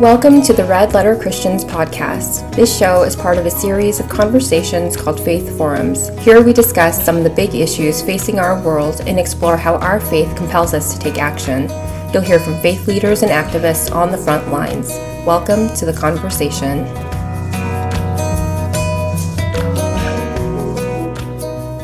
Welcome to the Red Letter Christians podcast. This show is part of a series of conversations called Faith Forums. Here we discuss some of the big issues facing our world and explore how our faith compels us to take action. You'll hear from faith leaders and activists on the front lines. Welcome to the conversation.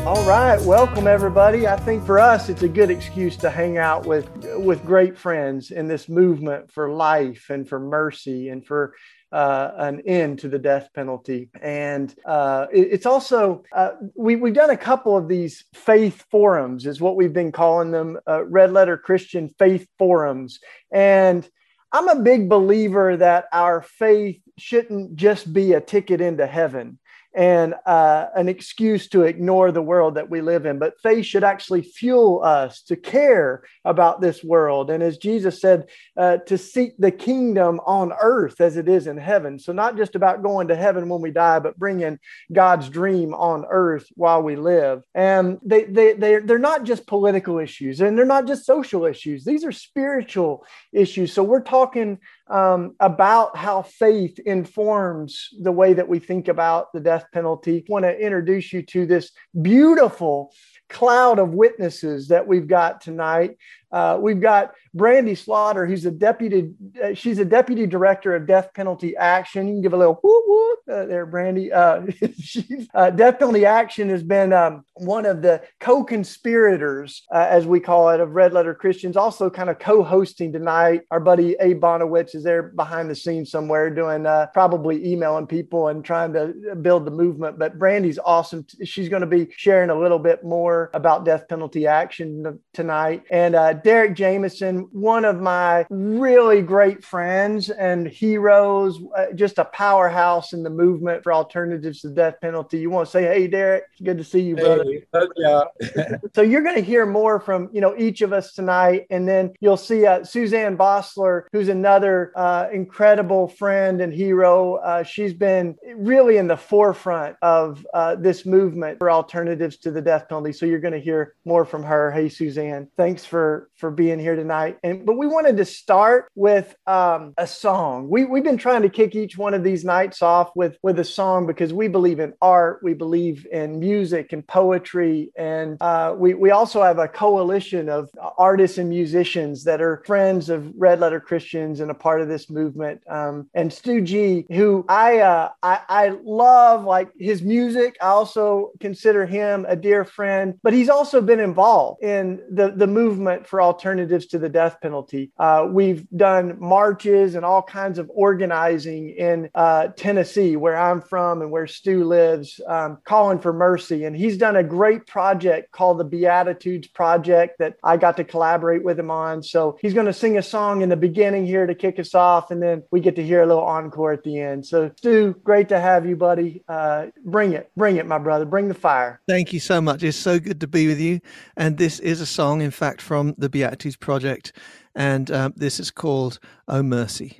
All right, welcome everybody. I think for us it's a good excuse to hang out with with great friends in this movement for life and for mercy and for uh, an end to the death penalty. And uh, it, it's also, uh, we, we've done a couple of these faith forums, is what we've been calling them uh, Red Letter Christian Faith Forums. And I'm a big believer that our faith shouldn't just be a ticket into heaven and uh, an excuse to ignore the world that we live in. But faith should actually fuel us to care about this world. And as Jesus said, uh, to seek the kingdom on earth as it is in heaven. So, not just about going to heaven when we die, but bringing God's dream on earth while we live. And they, they, they're, they're not just political issues and they're not just social issues, these are spiritual issues. So, we're talking um, about how faith informs the way that we think about the death penalty. I want to introduce you to this beautiful cloud of witnesses that we've got tonight. Uh, we've got Brandy Slaughter, who's a deputy. Uh, she's a deputy director of death penalty action. You can give a little whoop whoop uh, there, Brandy. Uh, uh, death penalty action has been um, one of the co-conspirators, uh, as we call it, of Red Letter Christians. Also, kind of co-hosting tonight. Our buddy Abe Bonowitz is there behind the scenes somewhere, doing probably emailing people and trying to build the movement. But Brandy's awesome. She's going to be sharing a little bit more about death penalty action tonight, and Derrick Jamison, one of my really great friends and heroes, uh, just a powerhouse in the movement for alternatives to the death penalty. You want to say, hey, Derrick, good to see you, brother. Hey, yeah. so you're going to hear more from, you know, each of us tonight. And then you'll see uh, SueZann Bosler, who's another uh, incredible friend and hero. Uh, she's been really in the forefront of uh, this movement for alternatives to the death penalty. So you're going to hear more from her. Hey, SueZann, thanks for for being here tonight. And but we wanted to start with um, a song. We we've been trying to kick each one of these nights off with with a song because we believe in art, we believe in music and poetry, and uh, we we also have a coalition of artists and musicians that are friends of Red Letter Christians and a part of this movement. Um, and Stu G, who I, uh, I I love like his music. I also consider him a dear friend, but he's also been involved in the the movement for alternatives to the death penalty. Uh, we've done marches and all kinds of organizing in uh, Tennessee, where I'm from and where Stu lives, um, calling for mercy. And he's done a great project called the Beatitudes Project that I got to collaborate with him on. So he's going to sing a song in the beginning here to kick us off, and then we get to hear a little encore at the end. So, Stu, great to have you, buddy. Uh, bring it, bring it, my brother. Bring the fire. Thank you so much. It's so good to be with you. And this is a song, in fact, from the Beatitudes Project, and um, this is called Oh Mercy.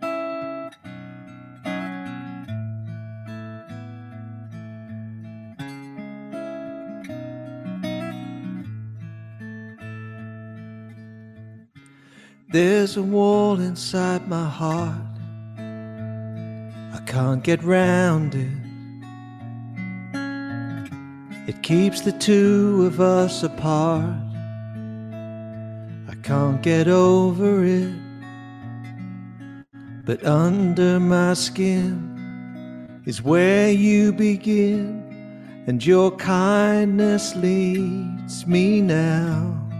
There's a wall inside my heart. I can't get round it. It keeps the two of us apart can't get over it. But under my skin is where you begin, and your kindness leads me now.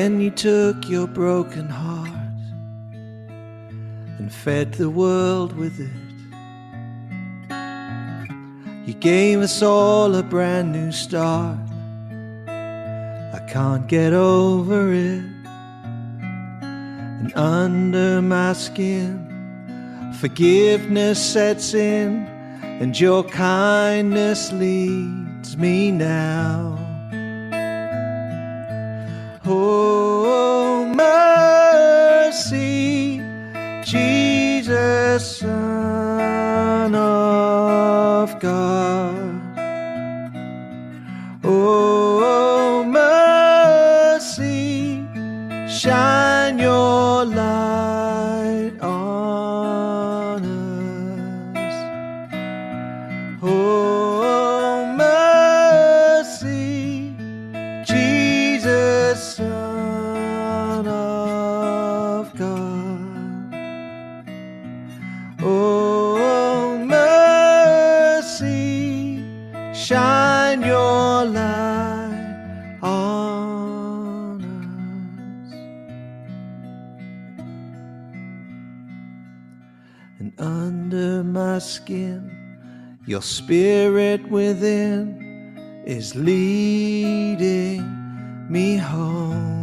When you took your broken heart and fed the world with it You gave us all a brand new start. I can't get over it. And under my skin, forgiveness sets in, and your kindness leads me now. God. Your spirit within is leading me home.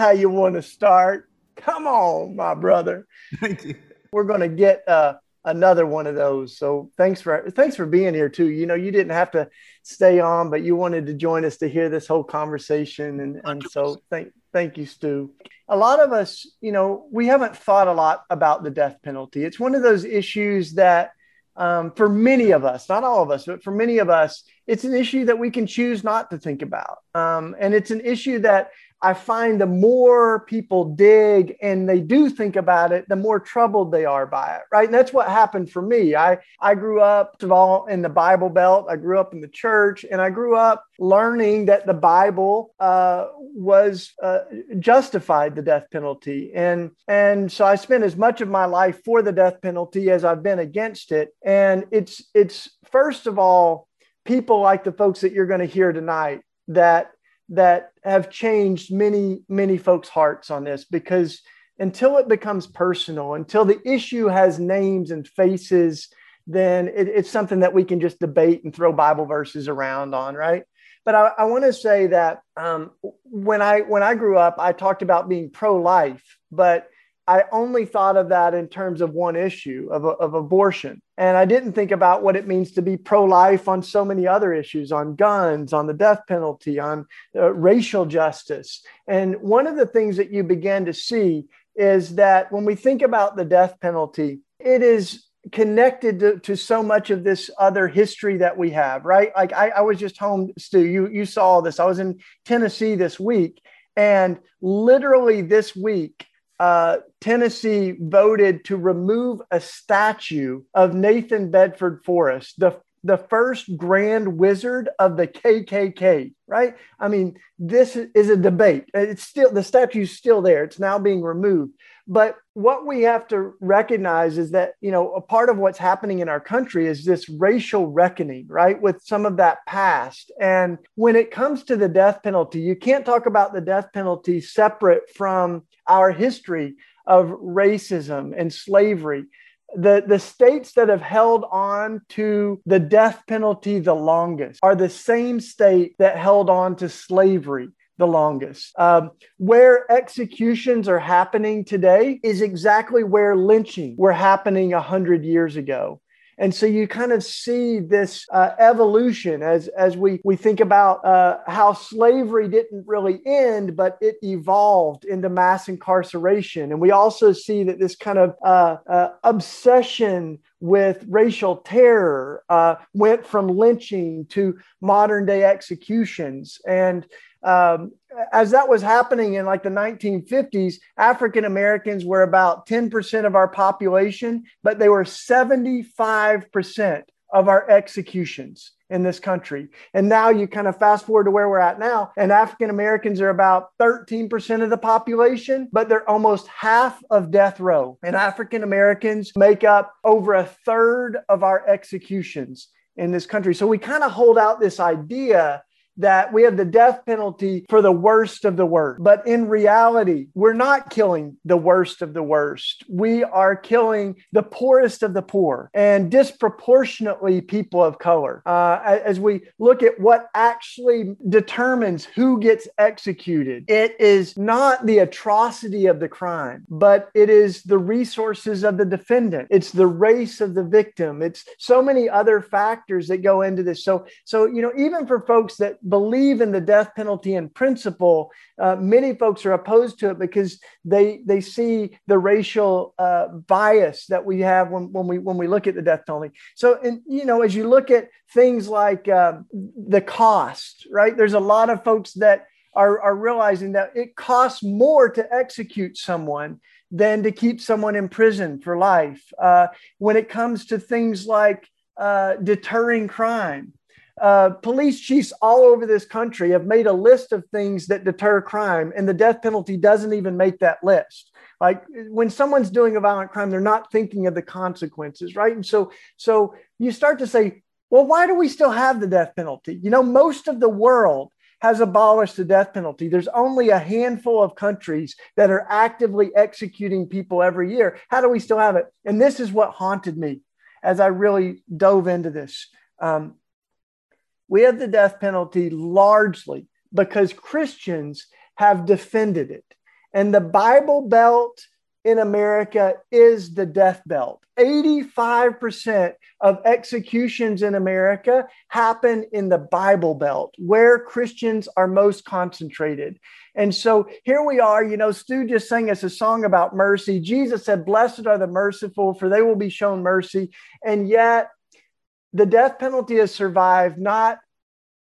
How you want to start. Come on, my brother. Thank you. We're going to get uh, another one of those. So thanks for thanks for being here too. You know, you didn't have to stay on, but you wanted to join us to hear this whole conversation, and and so thank thank you, Stu. A lot of us, you know, we haven't thought a lot about the death penalty. It's one of those issues that um, for many of us, not all of us, but for many of us, it's an issue that we can choose not to think about. Um, and it's an issue that I find the more people dig and they do think about it, the more troubled they are by it, right? And that's what happened for me. I, I grew up of all in the Bible Belt. I grew up in the church, and I grew up learning that the Bible uh, was uh, justified the death penalty, and and so I spent as much of my life for the death penalty as I've been against it. And it's it's first of all people like the folks that you're going to hear tonight that that have changed many, many folks' hearts on this because until it becomes personal, until the issue has names and faces, then it, it's something that we can just debate and throw Bible verses around on, right? But I, I want to say that um, when I when I grew up, I talked about being pro-life, but I only thought of that in terms of one issue of, of abortion. And I didn't think about what it means to be pro life on so many other issues on guns, on the death penalty, on uh, racial justice. And one of the things that you began to see is that when we think about the death penalty, it is connected to, to so much of this other history that we have, right? Like I, I was just home, Stu, you, you saw this. I was in Tennessee this week. And literally this week, uh, Tennessee voted to remove a statue of Nathan Bedford Forrest, the the first grand wizard of the KKK, right? I mean, this is a debate. It's still the statue's still there. It's now being removed. But what we have to recognize is that, you know, a part of what's happening in our country is this racial reckoning, right? With some of that past. And when it comes to the death penalty, you can't talk about the death penalty separate from our history of racism and slavery. the, the states that have held on to the death penalty the longest are the same state that held on to slavery the longest. Um, where executions are happening today is exactly where lynching were happening 100 years ago. And so you kind of see this uh, evolution as, as we, we think about uh, how slavery didn't really end, but it evolved into mass incarceration. And we also see that this kind of uh, uh obsession with racial terror uh, went from lynching to modern day executions. And um, as that was happening in like the 1950s, African Americans were about 10% of our population, but they were 75% of our executions in this country. And now you kind of fast forward to where we're at now, and African Americans are about 13% of the population, but they're almost half of death row. And African Americans make up over a third of our executions in this country. So we kind of hold out this idea that we have the death penalty for the worst of the worst. But in reality, we're not killing the worst of the worst. We are killing the poorest of the poor and disproportionately people of color. Uh, as we look at what actually determines who gets executed, it is not the atrocity of the crime, but it is the resources of the defendant. It's the race of the victim. It's so many other factors that go into this. So, so you know, even for folks that believe in the death penalty in principle, uh, many folks are opposed to it because they they see the racial uh, bias that we have when, when we when we look at the death penalty. So, and you know, as you look at things like uh, the cost, right? There's a lot of folks that are, are realizing that it costs more to execute someone than to keep someone in prison for life. Uh, when it comes to things like uh, deterring crime, uh, police chiefs all over this country have made a list of things that deter crime, and the death penalty doesn't even make that list. Like when someone's doing a violent crime, they're not thinking of the consequences, right? And so, so you start to say, well, why do we still have the death penalty? You know, most of the world has abolished the death penalty. There's only a handful of countries that are actively executing people every year. How do we still have it? And this is what haunted me as I really dove into this. Um, we have the death penalty largely because Christians have defended it. And the Bible Belt in America is the death belt. 85% of executions in America happen in the Bible Belt, where Christians are most concentrated. And so here we are, you know, Stu just sang us a song about mercy. Jesus said, Blessed are the merciful, for they will be shown mercy. And yet, the death penalty has survived not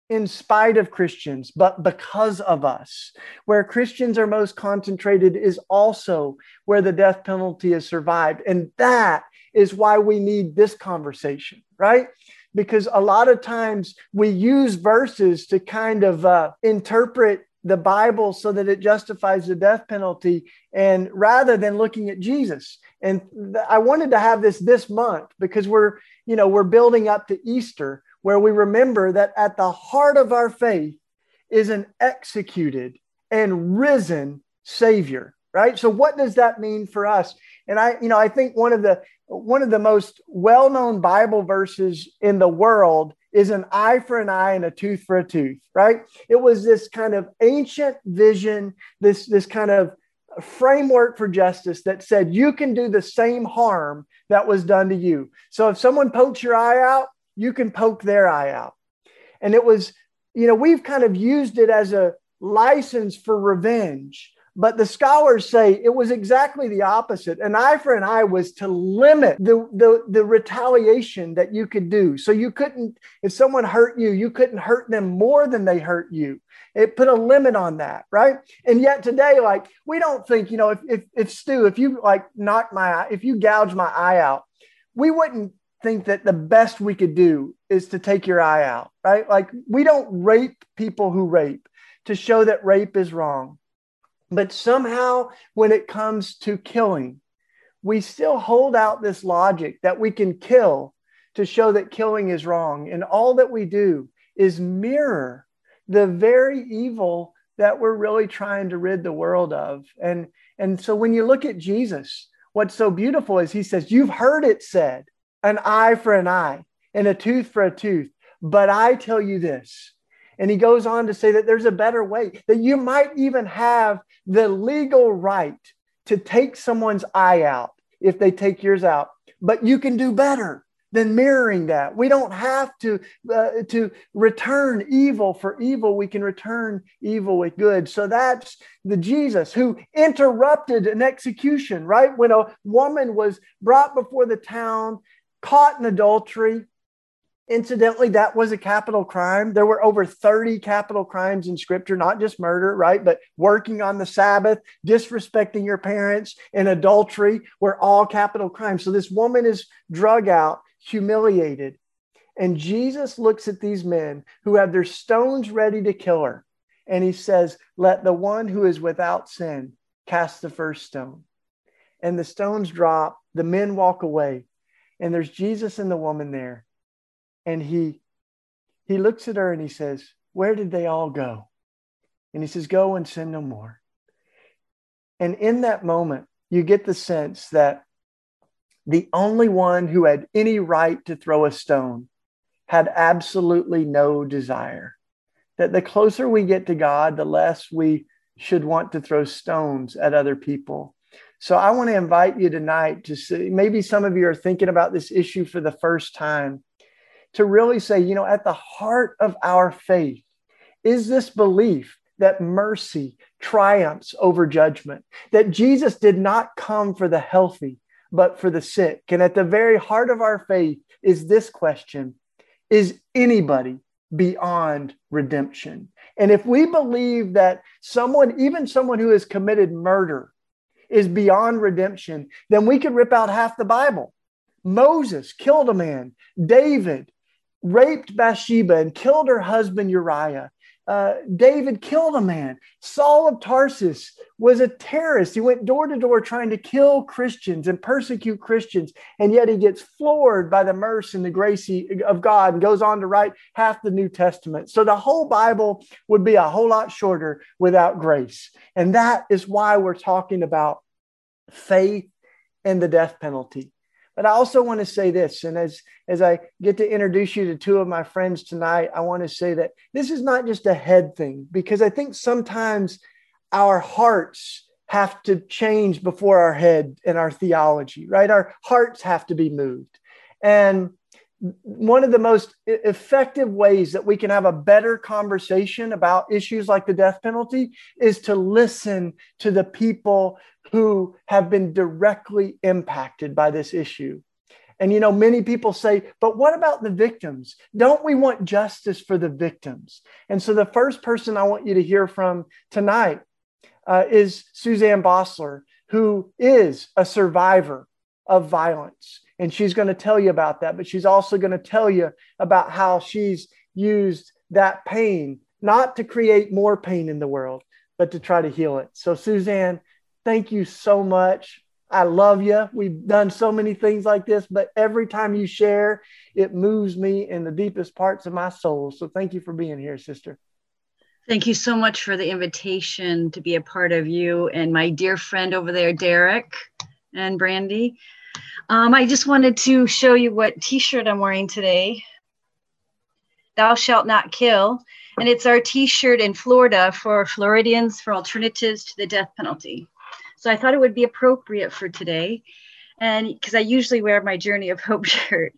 in spite of Christians, but because of us. Where Christians are most concentrated is also where the death penalty has survived. And that is why we need this conversation, right? Because a lot of times we use verses to kind of uh, interpret the Bible so that it justifies the death penalty, and rather than looking at Jesus. And th- I wanted to have this this month because we're, you know, we're building up to Easter, where we remember that at the heart of our faith is an executed and risen Savior. Right. So, what does that mean for us? And I, you know, I think one of the one of the most well-known Bible verses in the world is an eye for an eye and a tooth for a tooth, right? It was this kind of ancient vision, this, this kind of framework for justice that said you can do the same harm that was done to you. So if someone pokes your eye out, you can poke their eye out. And it was, you know, we've kind of used it as a license for revenge but the scholars say it was exactly the opposite. An eye for an eye was to limit the, the, the, retaliation that you could do. So you couldn't, if someone hurt you, you couldn't hurt them more than they hurt you. It put a limit on that, right? And yet today, like, we don't think, you know, if, if, if Stu, if you like knock my eye, if you gouge my eye out, we wouldn't think that the best we could do is to take your eye out, right? Like, we don't rape people who rape to show that rape is wrong but somehow, when it comes to killing, we still hold out this logic that we can kill to show that killing is wrong. And all that we do is mirror the very evil that we're really trying to rid the world of. And, and so when you look at Jesus, what's so beautiful is he says, You've heard it said, an eye for an eye and a tooth for a tooth. But I tell you this. And he goes on to say that there's a better way, that you might even have the legal right to take someone's eye out if they take yours out, but you can do better than mirroring that. We don't have to uh, to return evil for evil. We can return evil with good. So that's the Jesus who interrupted an execution, right? When a woman was brought before the town, caught in adultery, Incidentally, that was a capital crime. There were over 30 capital crimes in scripture, not just murder, right? But working on the Sabbath, disrespecting your parents, and adultery were all capital crimes. So this woman is drug out humiliated. And Jesus looks at these men who have their stones ready to kill her. And he says, Let the one who is without sin cast the first stone. And the stones drop, the men walk away, and there's Jesus and the woman there. And he he looks at her and he says, Where did they all go? And he says, Go and sin no more. And in that moment, you get the sense that the only one who had any right to throw a stone, had absolutely no desire. That the closer we get to God, the less we should want to throw stones at other people. So I want to invite you tonight to see, maybe some of you are thinking about this issue for the first time, to really say, you know, at the heart of our faith is this belief that mercy triumphs over judgment, that Jesus did not come for the healthy, but for the sick. And at the very heart of our faith is this question Is anybody beyond redemption? And if we believe that someone, even someone who has committed murder, is beyond redemption, then we could rip out half the Bible. Moses killed a man, David raped Bathsheba and killed her husband Uriah. Uh, David killed a man. Saul of Tarsus was a terrorist. He went door to door trying to kill Christians and persecute Christians. And yet he gets floored by the mercy and the grace of God and goes on to write half the New Testament. So the whole Bible would be a whole lot shorter without grace. And that is why we're talking about faith and the death penalty. But I also want to say this, and as, as I get to introduce you to two of my friends tonight, I want to say that this is not just a head thing, because I think sometimes our hearts have to change before our head and our theology, right? Our hearts have to be moved. And one of the most effective ways that we can have a better conversation about issues like the death penalty is to listen to the people who have been directly impacted by this issue. And you know, many people say, but what about the victims? Don't we want justice for the victims? And so the first person I want you to hear from tonight uh, is SueZann Bosler, who is a survivor of violence. And she's going to tell you about that, but she's also going to tell you about how she's used that pain not to create more pain in the world, but to try to heal it. So, SueZann, thank you so much. I love you. We've done so many things like this, but every time you share, it moves me in the deepest parts of my soul. So thank you for being here, sister. Thank you so much for the invitation to be a part of you and my dear friend over there, Derrick and Brandy. Um, I just wanted to show you what t shirt I'm wearing today. Thou shalt not kill. And it's our t shirt in Florida for Floridians for alternatives to the death penalty. So I thought it would be appropriate for today. And because I usually wear my Journey of Hope shirt.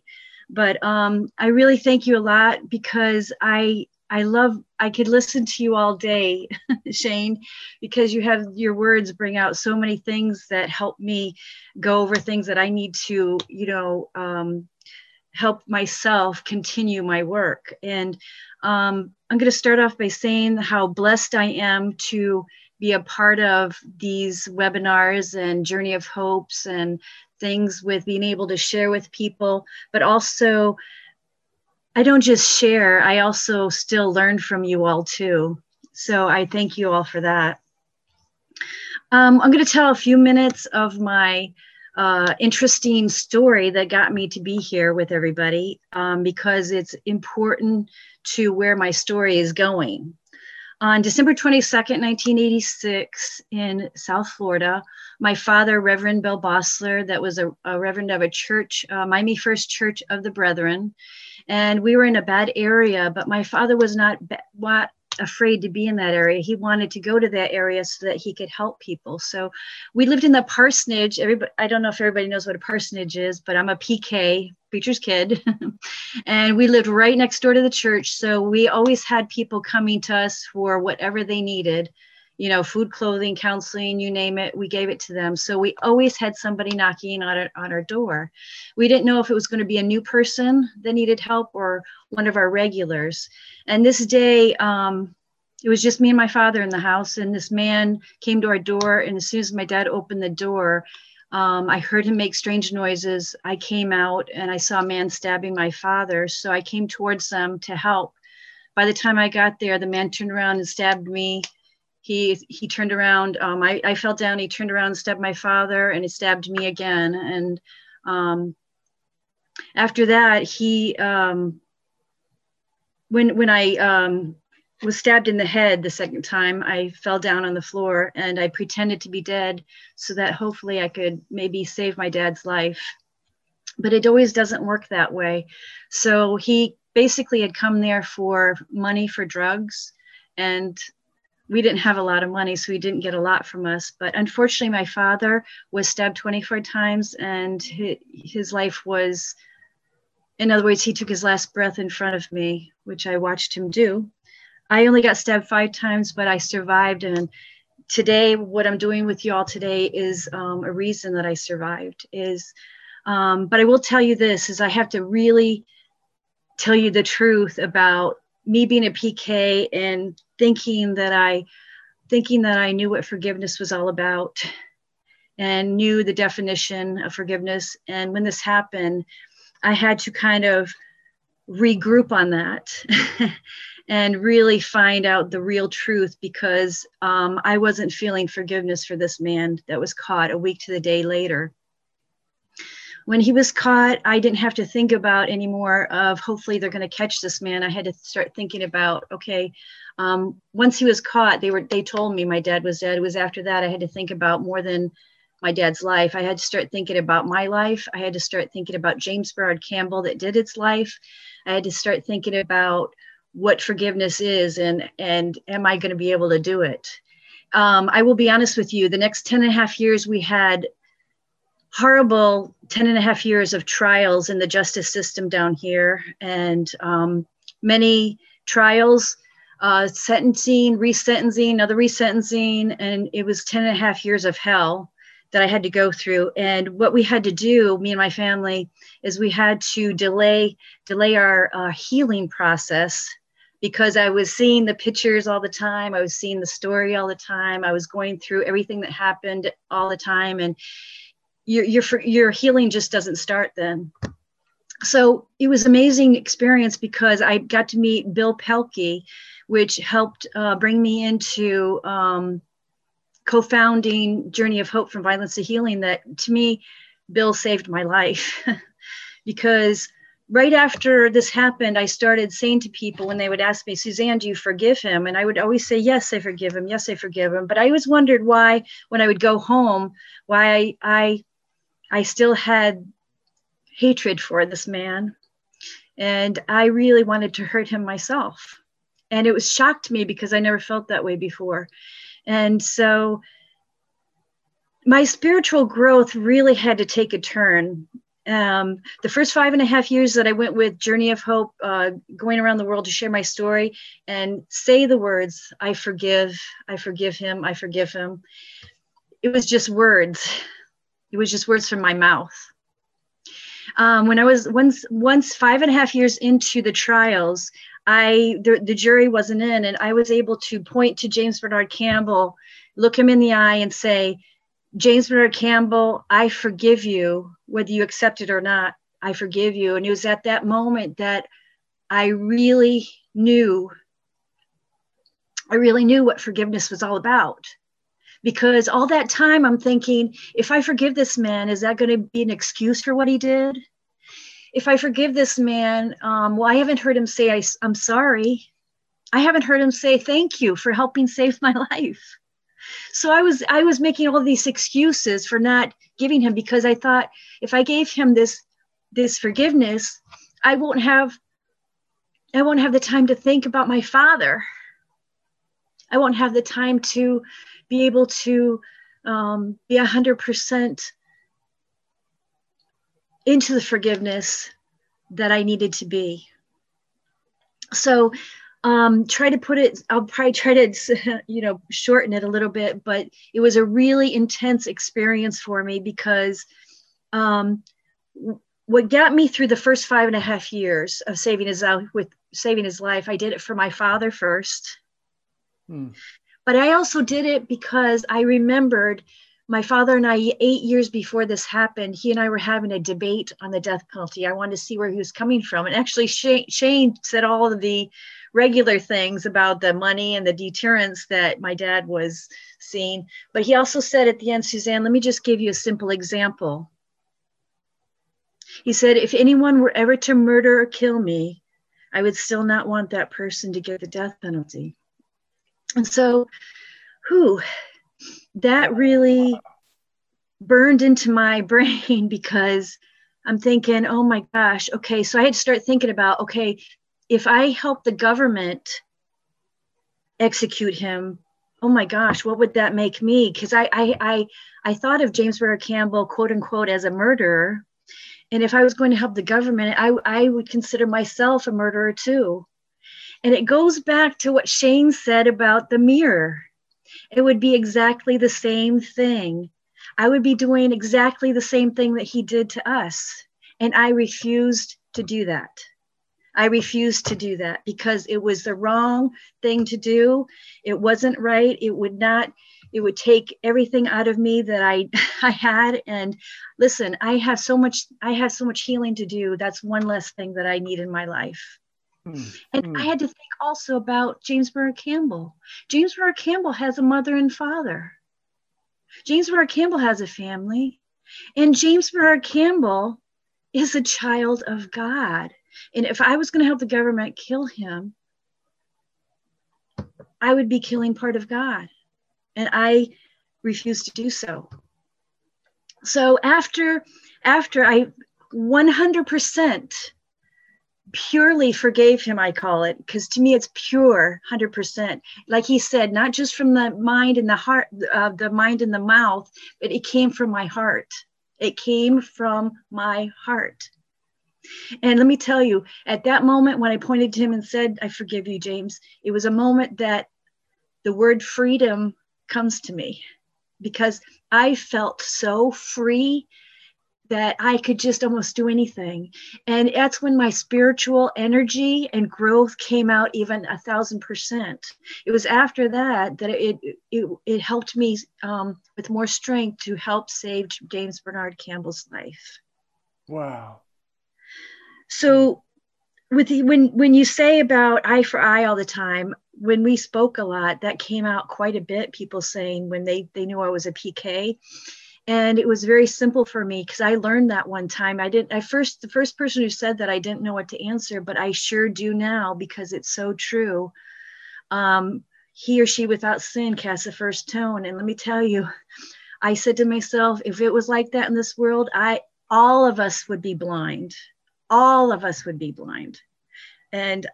But um, I really thank you a lot because I I love I could listen to you all day, Shane, because you have your words bring out so many things that help me go over things that I need to, you know, um, help myself continue my work. And um, I'm going to start off by saying how blessed I am to be a part of these webinars and Journey of Hopes and things with being able to share with people, but also I don't just share, I also still learn from you all too. So I thank you all for that. Um, I'm going to tell a few minutes of my uh, interesting story that got me to be here with everybody um, because it's important to where my story is going. On December 22nd, 1986, in South Florida, my father, Reverend Bill Bosler, that was a, a reverend of a church, uh, Miami First Church of the Brethren, and we were in a bad area, but my father was not, not afraid to be in that area. He wanted to go to that area so that he could help people. So we lived in the parsonage. Everybody, I don't know if everybody knows what a parsonage is, but I'm a PK, preacher's kid. and we lived right next door to the church. So we always had people coming to us for whatever they needed you know, food, clothing, counseling, you name it, we gave it to them. So we always had somebody knocking on our, on our door. We didn't know if it was going to be a new person that needed help or one of our regulars. And this day, um, it was just me and my father in the house, and this man came to our door. And as soon as my dad opened the door, um, I heard him make strange noises. I came out and I saw a man stabbing my father. So I came towards them to help. By the time I got there, the man turned around and stabbed me he he turned around um, I, I fell down he turned around and stabbed my father and he stabbed me again. And um, after that he um, when when i um, was stabbed in the head the second time i fell down on the floor and i pretended to be dead so that hopefully i could maybe save my dad's life. But it always doesn't work that way. So he basically had come there for money for drugs and we didn't have a lot of money, so he didn't get a lot from us. But unfortunately, my father was stabbed 24 times, and his life was, in other words, he took his last breath in front of me, which I watched him do. I only got stabbed five times, but I survived. And today, what I'm doing with you all today is um, a reason that I survived. Is, um, but I will tell you this: is I have to really tell you the truth about me being a PK and thinking that I thinking that I knew what forgiveness was all about and knew the definition of forgiveness. And when this happened, I had to kind of regroup on that and really find out the real truth because um, I wasn't feeling forgiveness for this man that was caught a week to the day later when he was caught, I didn't have to think about anymore of hopefully they're going to catch this man. I had to start thinking about okay, um, once he was caught, they were they told me my dad was dead. It was after that I had to think about more than my dad's life. I had to start thinking about my life. I had to start thinking about James Bernard Campbell that did its life. I had to start thinking about what forgiveness is and and am I going to be able to do it? Um, I will be honest with you. The next 10 and a half years we had horrible 10 and a half years of trials in the justice system down here. And um, many trials uh, sentencing resentencing another resentencing. And it was 10 and a half years of hell that i had to go through. And what we had to do me and my family is we had to delay delay our uh, healing process because i was seeing the pictures all the time. I was seeing the story all the time. I was going through everything that happened all the time. And your your your healing just doesn't start then. So it was amazing experience because i got to meet Bill Pelke which helped uh, bring me into um, co-founding journey of hope from violence to healing that to me bill saved my life. Because right after this happened i started saying to people when they would ask me SueZann do you forgive him? And i would always say yes i forgive him. Yes i forgive him. But i always wondered why when i would go home why i, I I still had hatred for this man. And I really wanted to hurt him myself. And it was shocked me because I never felt that way before. And so my spiritual growth really had to take a turn. Um, the first five and a half years that I went with Journey of Hope, uh, going around the world to share my story and say the words, I forgive, I forgive him, I forgive him. It was just words it was just words from my mouth. Um, when I was once once five and a half years into the trials, I the, the jury wasn't in, and I was able to point to James Bernard Campbell, look him in the eye, and say, James Bernard Campbell, I forgive you, whether you accept it or not. I forgive you. And it was at that moment that I really knew, I really knew what forgiveness was all about because all that time I'm thinking, if I forgive this man, is that going to be an excuse for what he did? If I forgive this man, um, well, I haven't heard him say I, I'm sorry. I haven't heard him say thank you for helping save my life. So I was I was making all these excuses for not giving him because I thought if I gave him this this forgiveness, I won't have I won't have the time to think about my father. I won't have the time to be able to um, be a hundred percent into the forgiveness that I needed to be. So um, try to put it, I'll probably try to, you know, shorten it a little bit, but it was a really intense experience for me because um, what got me through the first five and a half years of saving his life with saving his life, I did it for my father first. Hmm. But I also did it because I remembered my father and I, eight years before this happened, he and I were having a debate on the death penalty. I wanted to see where he was coming from. And actually, Shane, said all of the regular things about the money and the deterrence that my dad was seeing. But he also said at the end, SueZann, let me just give you a simple example. He said, if anyone were ever to murder or kill me, I would still not want that person to get the death penalty. And so, who that really burned into my brain because I'm thinking, oh my gosh, okay. So I had to start thinking about, okay, if I help the government execute him, oh my gosh, what would that make me? Because I, I I I thought of James Bernard Campbell, quote unquote, as a murderer. And if I was going to help the government, I, I would consider myself a murderer too. And it goes back to what Shane said about the mirror. It would be exactly the same thing. I would be doing exactly the same thing that he did to us. And I refused to do that. I refused to do that because it was the wrong thing to do. It wasn't right. It would not, it would take everything out of me that I I had. And listen, I have so much, I have so much healing to do. That's one less thing that I need in my life. Mm. And mm. I had to think also about James Bernard Campbell. James Bernard Campbell has a mother and father. James Bernard Campbell has a family. And James Bernard Campbell is a child of God. And if I was going to help the government kill him, I would be killing part of God. And I refused to do so. So after after I 100% purely forgave him i call it because to me it's pure 100% like he said not just from the mind and the heart uh, the mind and the mouth but it came from my heart. It came from my heart. And let me tell you at that moment when i pointed to him and said i forgive you james it was a moment that the word freedom comes to me because i felt so free that I could just almost do anything. And that's when my spiritual energy and growth came out even a thousand percent. It was after that that it it, it helped me um, with more strength to help save James Bernard Campbell's life. Wow. So with the, when when you say about eye for eye all the time, when we spoke a lot, that came out quite a bit. People saying when they they knew I was a PK, and it was very simple for me because i learned that one time. I didn't i first the first person who said that i didn't know what to answer but i sure do now because it's so true. Um, he or she without sin casts the first tone and let me tell you i said to myself if it was like that in this world i all of us would be blind. All of us would be blind. And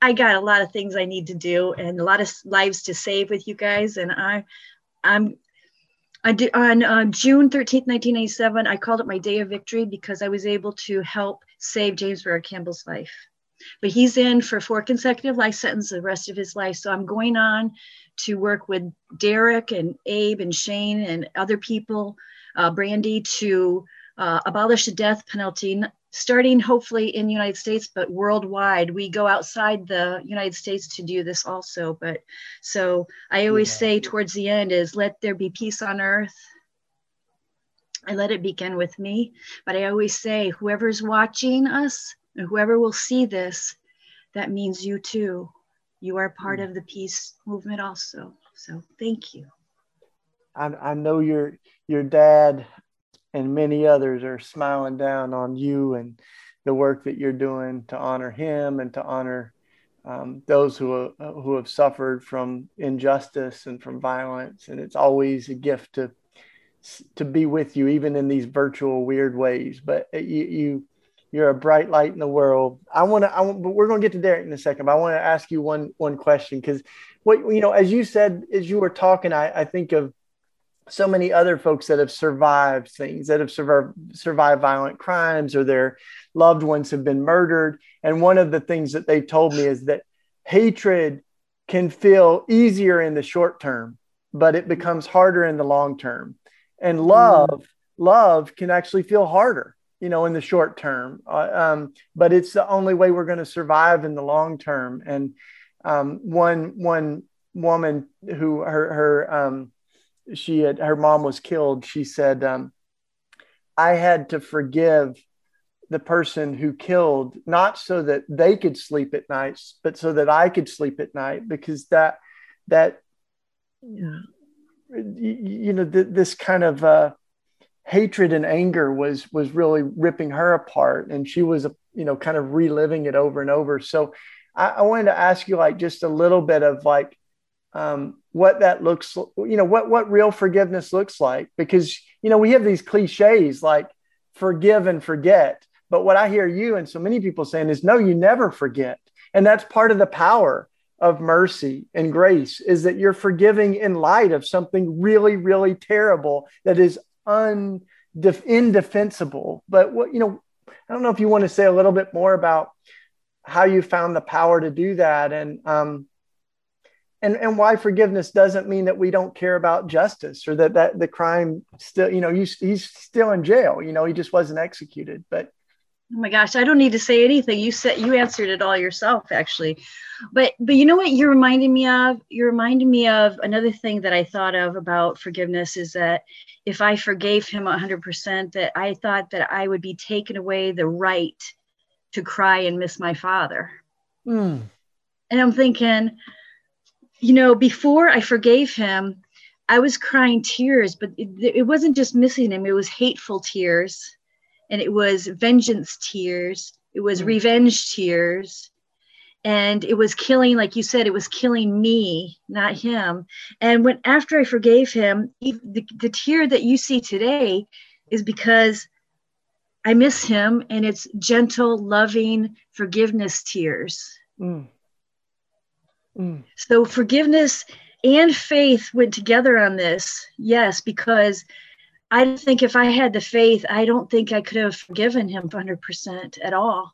i got a lot of things i need to do and a lot of lives to save with you guys. And i i'm On uh, June 13th, 1997, I called it my day of victory because I was able to help save James Bernard Campbell's life. But he's in for four consecutive life sentences the rest of his life. So I'm going on to work with Derrick and Abe and Shane and other people, uh, Brandy, to uh, abolish the death penalty, starting hopefully in the United States, but worldwide. We go outside the United States to do this also. But so I always yeah. say towards the end is let there be peace on earth. I let it begin with me. But I always say, whoever's watching us and whoever will see this, that means you too. You are part mm. of the peace movement also. So thank you. I, I know your your dad and many others are smiling down on you and the work that you're doing to honor him and to honor um, those who uh, who have suffered from injustice and from violence, and it's always a gift to to be with you, even in these virtual weird ways. But you, you you're a bright light in the world. I want to. I want, but we're going to get to Derrick in a second. But I want to ask you one one question because what you know, as you said, as you were talking, I, I think of so many other folks that have survived things that have survived survived violent crimes or their loved ones have been murdered. And one of the things that they told me is that hatred can feel easier in the short term, but it becomes harder in the long term. And love, mm. love can actually feel harder you know, in the short term. Uh, um, but it's the only way we're going to survive in the long term. And um, one one woman who her her um, she had her mom was killed. She said, um, "I had to forgive." the person who killed not so that they could sleep at night but so that i could sleep at night because that that you know th- this kind of uh, hatred and anger was was really ripping her apart and she was you know kind of reliving it over and over so i, I wanted to ask you like just a little bit of like um, what that looks you know what what real forgiveness looks like. Because you know we have these cliches like forgive and forget. But what i hear you and so many people saying is no you never forget. And that's part of the power of mercy and grace is that you're forgiving in light of something really really terrible that is un, indefensible. But what, you know, I don't know if you want to say a little bit more about how you found the power to do that. And, um, and, and why forgiveness doesn't mean that we don't care about justice or that, that the crime still, you know, he's, he's still in jail, you know, he just wasn't executed, but Oh my gosh, I don't need to say anything. You said you answered it all yourself, actually. But but you know what you're reminding me of? You're reminding me of another thing that I thought of about forgiveness is that if I forgave him 100%, that I thought that I would be taken away the right to cry and miss my father. Mm. And I'm thinking, you know, before I forgave him, I was crying tears, but it, it wasn't just missing him, it was hateful tears and it was vengeance tears it was mm. revenge tears and it was killing like you said it was killing me not him and when after i forgave him the, the tear that you see today is because i miss him and it's gentle loving forgiveness tears mm. Mm. so forgiveness and faith went together on this yes because I think if I had the faith, I don't think I could have forgiven him 100% at all.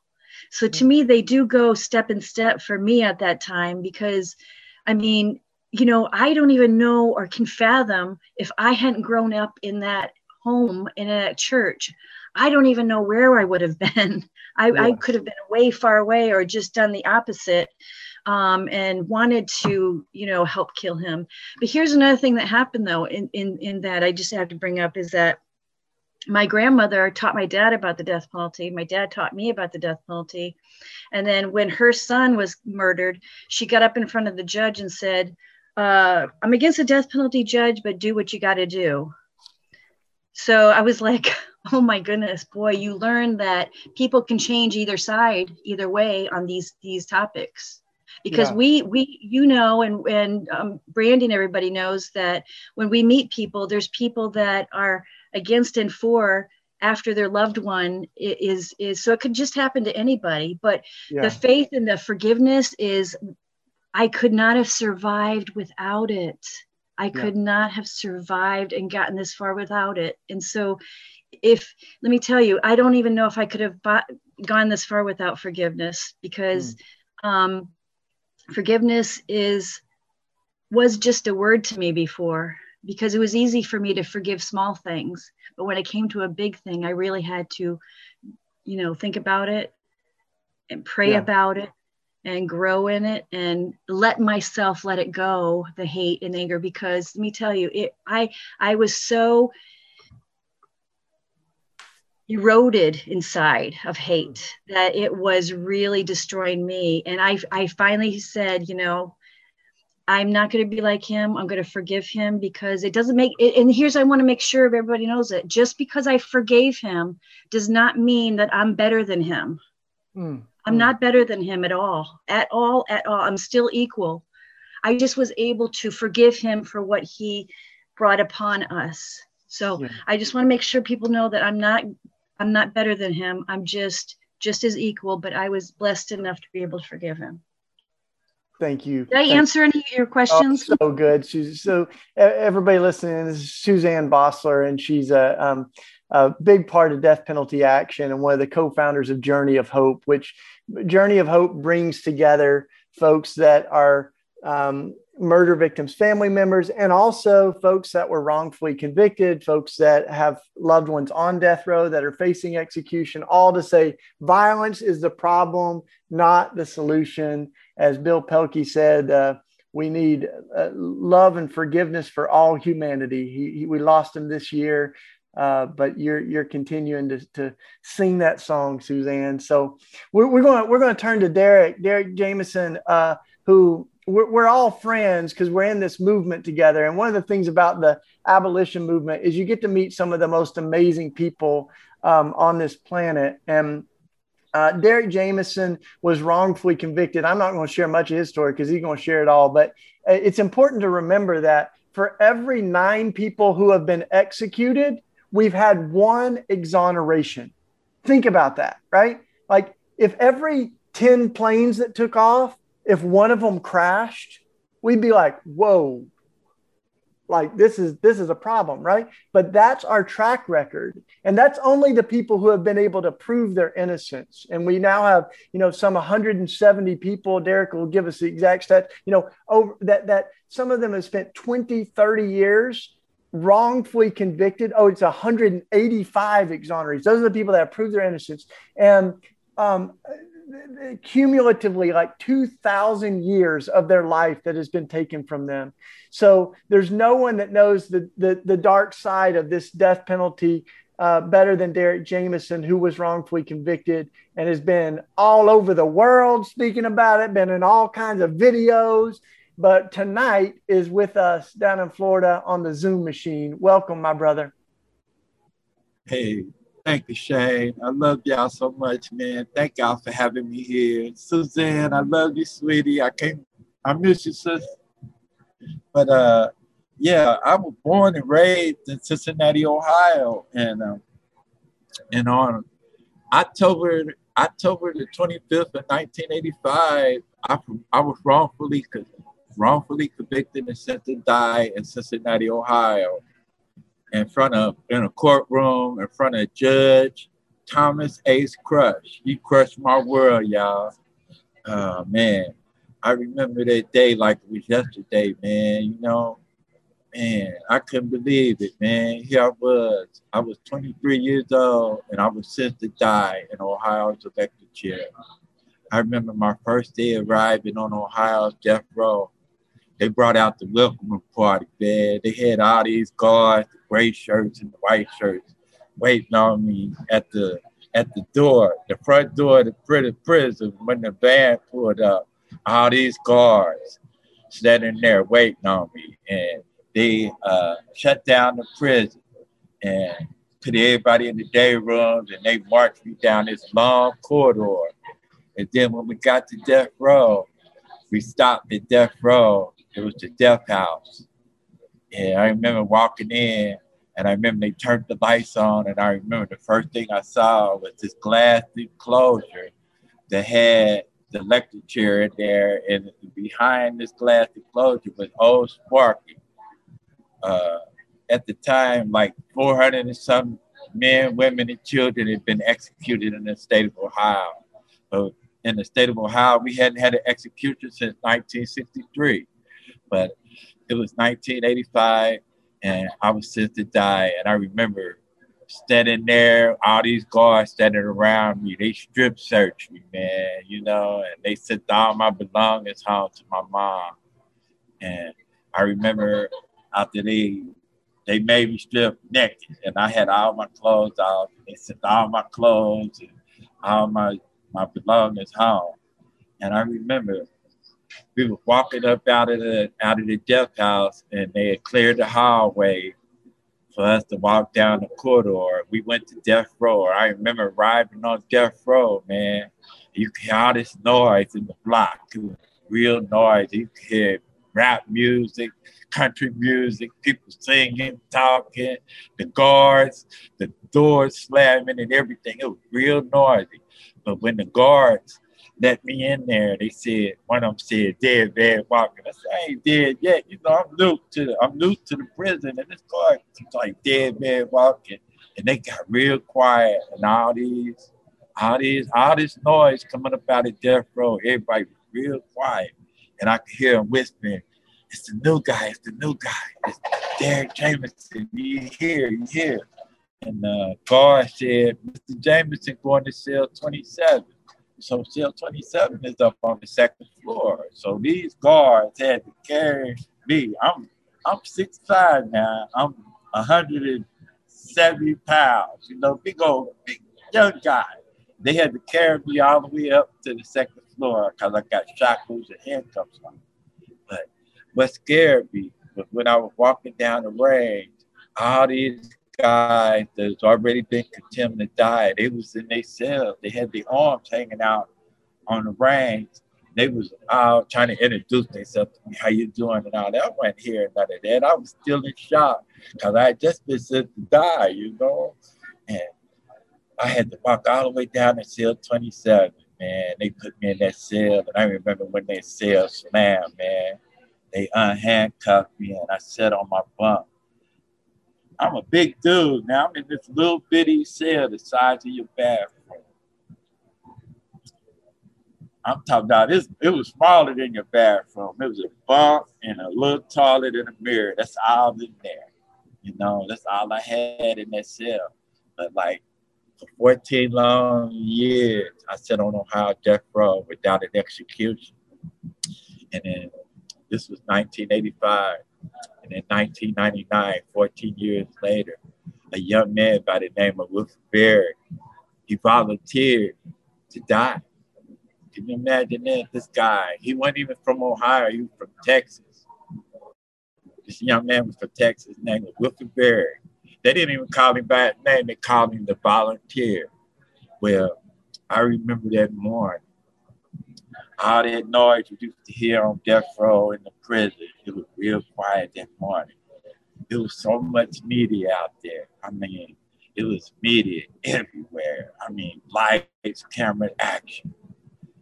So to me, they do go step in step for me at that time because, I mean, you know, I don't even know or can fathom if I hadn't grown up in that home in a church. I don't even know where I would have been. I, yeah. I could have been way far away or just done the opposite um, and wanted to, you know, help kill him. But here's another thing that happened though, in, in, in that I just have to bring up is that my grandmother taught my dad about the death penalty. My dad taught me about the death penalty. And then when her son was murdered, she got up in front of the judge and said, uh, I'm against the death penalty, judge, but do what you got to do. So I was like, oh my goodness, boy, you learn that people can change either side, either way on these these topics because yeah. we we you know and and um, branding everybody knows that when we meet people there's people that are against and for after their loved one is is so it could just happen to anybody but yeah. the faith and the forgiveness is i could not have survived without it i could not have survived and gotten this far without it and so if let me tell you i don't even know if i could have bought, gone this far without forgiveness because mm. um forgiveness is was just a word to me before because it was easy for me to forgive small things but when it came to a big thing i really had to you know think about it and pray yeah. about it and grow in it and let myself let it go the hate and anger because let me tell you it i i was so eroded inside of hate that it was really destroying me and i i finally said you know i'm not going to be like him i'm going to forgive him because it doesn't make it and here's i want to make sure everybody knows it just because i forgave him does not mean that i'm better than him mm. I'm mm. not better than him at all, at all, at all. I'm still equal. I just was able to forgive him for what he brought upon us. So yeah. I just want to make sure people know that I'm not I'm not better than him. I'm just just as equal, but I was blessed enough to be able to forgive him. Thank you. Did I Thank answer any of your questions? Oh, so good. She's so everybody listening. Is SueZann Bosler, and she's a, um, a big part of Death Penalty Action and one of the co-founders of Journey of Hope, which Journey of Hope brings together folks that are um, murder victims' family members, and also folks that were wrongfully convicted, folks that have loved ones on death row that are facing execution, all to say violence is the problem, not the solution. As Bill Pelke said, uh, we need uh, love and forgiveness for all humanity. He, he, we lost him this year. Uh, but you're you're continuing to, to sing that song, SueZann. So we're, we're going we're going to turn to Derrick Derrick Jamison, uh, who we're, we're all friends because we're in this movement together. And one of the things about the abolition movement is you get to meet some of the most amazing people um, on this planet. And uh, Derrick Jamison was wrongfully convicted. I'm not going to share much of his story because he's going to share it all. But uh, it's important to remember that for every nine people who have been executed, we've had one exoneration. Think about that, right? Like if every 10 planes that took off, if one of them crashed, we'd be like, whoa, like this is this is a problem right? But that's our track record. And that's only the people who have been able to prove their innocence. And we now have you know some 170 people derrick will give us the exact stats you know over that that some of them have spent 20 30 years wrongfully convicted. Oh it's 185 exonerates those are the people that have proved their innocence. And um, cumulatively like 2000 years of their life that has been taken from them. So there's no one that knows the, the, the dark side of this death penalty uh, better than derrick jamison who was wrongfully convicted and has been all over the world speaking about it been in all kinds of videos. But tonight is with us down in florida on the zoom machine. Welcome my brother. Hey Thank you, Shane. I love y'all so much, man. Thank y'all for having me here. SueZann, I love you, sweetie. I can't, I miss you, sis. But uh, yeah, I was born and raised in Cincinnati, Ohio, and um, and on October October the 25th of 1985, I, I was wrongfully wrongfully convicted and sent to die in Cincinnati, Ohio in front of in a courtroom in front of Judge Thomas Ace Crush. He crushed my world, y'all. Oh man, I remember that day like it was yesterday, man. You know, man, I couldn't believe it, man. Here I was. I was 23 years old and I was sent to die in Ohio's electric chair. I remember my first day arriving on Ohio's death row. They brought out the welcome party, man. They had all these guards, the gray shirts and the white shirts, waiting on me at the at the door, the front door of the prison when the van pulled up. All these guards standing there waiting on me, and they uh, shut down the prison and put everybody in the day rooms, and they marched me down this long corridor. And then when we got to death row, we stopped at death row it was the death house. And I remember walking in and I remember they turned the lights on and I remember the first thing I saw was this glass enclosure that had the electric chair in there and behind this glass enclosure was old Sparky. Uh, at the time, like 400 and some men, women, and children had been executed in the state of Ohio. So in the state of Ohio, we hadn't had an execution since 1963 but it was 1985 and I was set to die. And I remember standing there, all these guards standing around me. They strip searched me, man, you know, and they sent all my belongings home to my mom. And I remember after they they made me strip naked and I had all my clothes off. They sent all my clothes and all my my belongings home. And I remember we were walking up out of the out of the death house, and they had cleared the hallway for us to walk down the corridor. We went to death row. I remember arriving on death row, man, You hear all this noise in the block, real noise. You hear rap music, country music, people singing, talking, the guards, the doors slamming and everything. It was real noisy. But when the guards let me in there, they said, one of them said, dead man walking. I said, I ain't dead yet. You know, I'm new to the, I'm new to the prison. And this guard, it's like dead man walking. And they got real quiet and all these, all these, all this noise coming up out of death row. Everybody real quiet. And I could hear them whispering, it's the new guy, it's the new guy. It's Derrick Jamison. You here, you here. And uh, guard said, Mr. Jamison going to cell 27. So cell 27 is up on the second floor. So these guards had to carry me. I'm I'm 6'5 now. I'm 170 pounds. You know, big old big young guy. They had to carry me all the way up to the second floor because I got shackles and handcuffs on. But what scared me was when I was walking down the range, all these guys that's already been condemned to die, they was in their cell. They had their arms hanging out on the range. They was out trying to introduce themselves to me, how you doing and all that. I wasn't hearing none of that. I was still in shock because I had just been sent to die, you know. And I had to walk all the way down to cell 27, man. They put me in that cell, and I remember when that cell slammed, man. They unhandcuffed me, and I sat on my bunk I'm a big dude. Now I'm in this little bitty cell the size of your bathroom. I'm talking about this. It was smaller than your bathroom. It was a bunk and a little taller than a mirror. That's all in there. You know, that's all I had in that cell. But like for 14 long years, I sat on Ohio death row without an execution. And then this was 1985. And in 1999, 14 years later, a young man by the name of Wilford Berry, he volunteered to die. Can you imagine that? This guy, he wasn't even from Ohio, he was from Texas. This young man was from Texas, his name was Berry. They didn't even call him by his name, they called him the volunteer. Well, I remember that morning all that noise you used to hear on death row in the prison, it was real quiet that morning. There was so much media out there. I mean, it was media everywhere. I mean, lights, camera, action.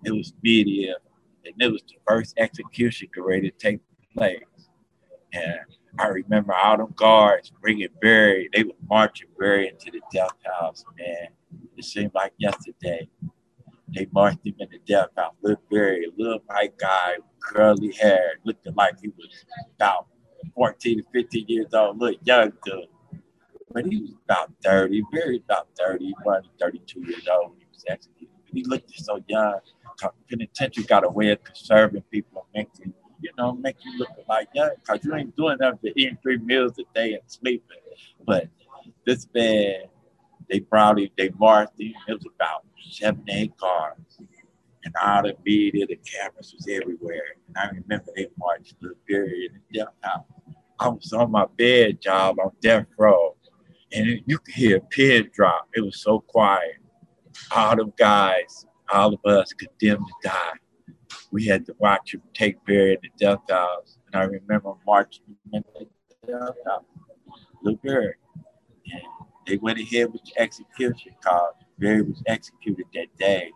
It was media, and it was the first execution ready to take place. And I remember all them guards bringing Berry. they were marching Berry into the death house, man. It seemed like yesterday. They marched him in the death house. Little Berry, little white guy, curly hair, looking like he was about 14 to 15 years old, little young dude. But he was about 30, very about 30, 32 years old when he was executed. He looked so young. Penitentiary got a way of conserving people and making, you know, make you look like young because you ain't doing nothing but eating three meals a day and sleeping. But this man, they brought him, they marched him. It was about seven, eight cars. And all the media, the cameras was everywhere. And I remember they marched to the period in the death house. I was on my bed job on death row. And you could hear a pin drop. It was so quiet. All them guys, all of us condemned to die. We had to watch him take Berry in the death house. And I remember marching in the death house. Look Berry. And they went ahead with the execution cause Berry was executed that day.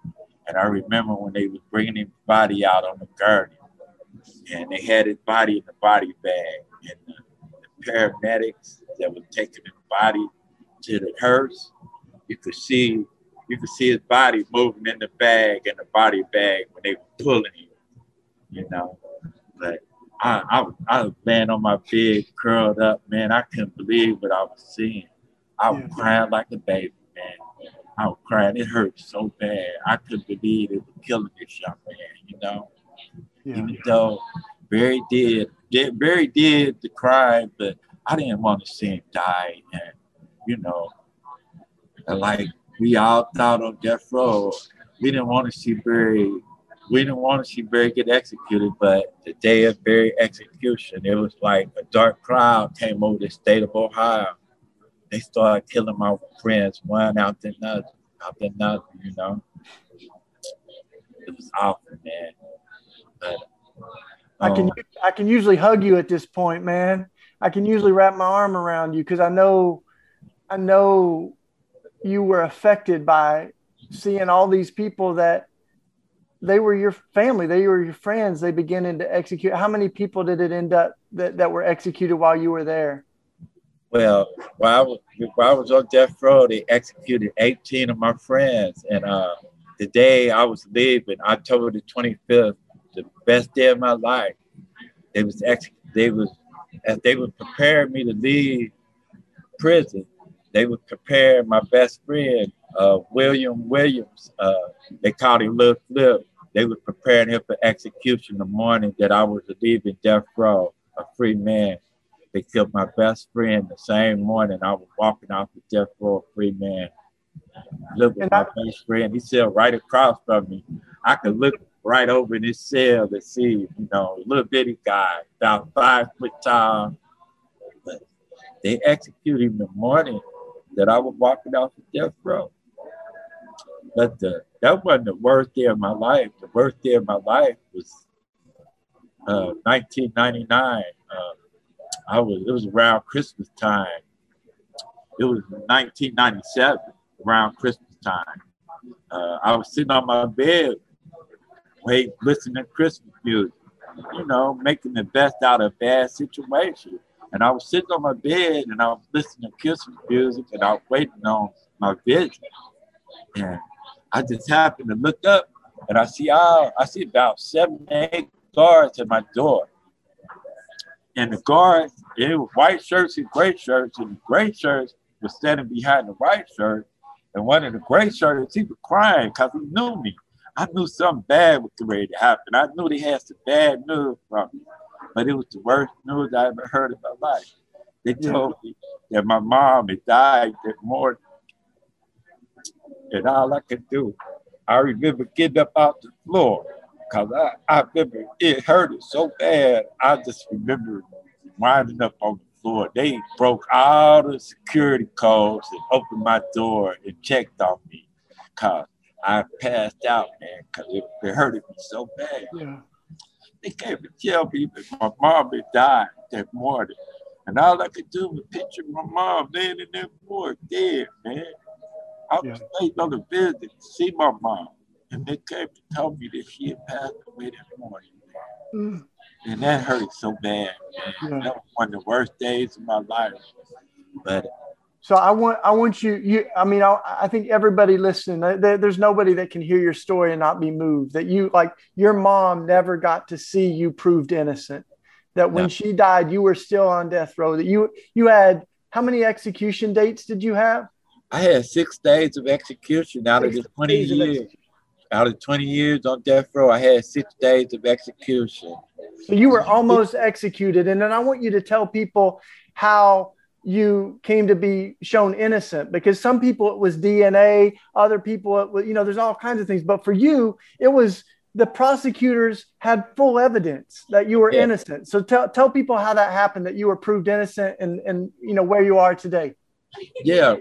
And I remember when they was bringing his body out on the gurney, and they had his body in the body bag, and the, the paramedics that were taking his body to the hearse, you could see you could see his body moving in the bag and the body bag when they were pulling him, you know. But I, I, I was laying on my bed, curled up, man. I couldn't believe what I was seeing. I was yeah. crying like a baby, man. I was crying. It hurt so bad. I couldn't believe it was killing this young man, you know. Yeah. Even though Berry did, did Berry did the crime, but I didn't want to see him die. And you know, like we all thought on death row, we didn't want to see Berry. We didn't want to see Berry get executed, but the day of Berry execution, it was like a dark cloud came over the state of Ohio they started killing my friends one after another, after another, you know. it was awful, man. But I can um, I can usually hug you at this point, man. I can usually wrap my arm around you because I know I know you were affected by seeing all these people that they were your family, they were your friends. They began to execute. How many people did it end up that, that were executed while you were there? Well, while I was, while I was on death row, they executed 18 of my friends. And uh, the day I was leaving, October the 25th, the best day of my life, they was ex- they was as they were preparing me to leave prison, they would preparing my best friend, uh, William Williams. Uh, they called him Little Flip. They were preparing him for execution the morning that I was leaving death row, a free man. They killed my best friend the same morning. I was walking off the death row, a free man. Look at my best friend. He said right across from me. I could look right over in his cell to see, you know, little bitty guy, about five foot tall. But they executed him the morning that I was walking off the death row. But the, that wasn't the worst day of my life. The worst day of my life was uh, 1999. Uh, I was it was around Christmas time. It was 1997, around Christmas time. Uh, I was sitting on my bed, wait, listening to Christmas music, you know, making the best out of bad situation. And I was sitting on my bed and I was listening to Christmas music and I was waiting on my vision. And I just happened to look up and I see all, I see about seven, eight guards at my door. And the guards, it was white shirts and gray shirts, and the gray shirts was standing behind the white shirt. And one of the gray shirts, he was crying because he knew me. I knew something bad was ready to happen. I knew they had some bad news from me, but it was the worst news I ever heard in my life. They told me that my mom had died that morning. And all I could do, I remember getting up off the floor because I, I remember it hurted so bad. I just remember winding up on the floor. They broke all the security codes and opened my door and checked on me because I passed out, man, because it, it hurted me so bad. Yeah. They came to tell me that my mom had died that morning. And all I could do was picture my mom laying in that morgue dead, man. I was Yeah. waiting on the visit to see my mom. And they came to tell me that she had passed away that morning. Mm. And that hurt so bad. Yeah. That was one of the worst days of my life. But So I want I want you you I mean I, I think everybody listening there, there's nobody that can hear your story and not be moved that you like your mom never got to see you proved innocent that when No. she died you were still on death row that you you had how many execution dates did you have I had six days of execution out of Six the 20 days of years. Out of 20 years on death row, I had six days of execution. So you were almost executed. And then I want you to tell people how you came to be shown innocent because some people it was DNA, other people it was, you know, there's all kinds of things. But for you, it was the prosecutors had full evidence that you were Yeah. innocent. So tell tell people how that happened, that you were proved innocent and and you know where you are today. Yeah,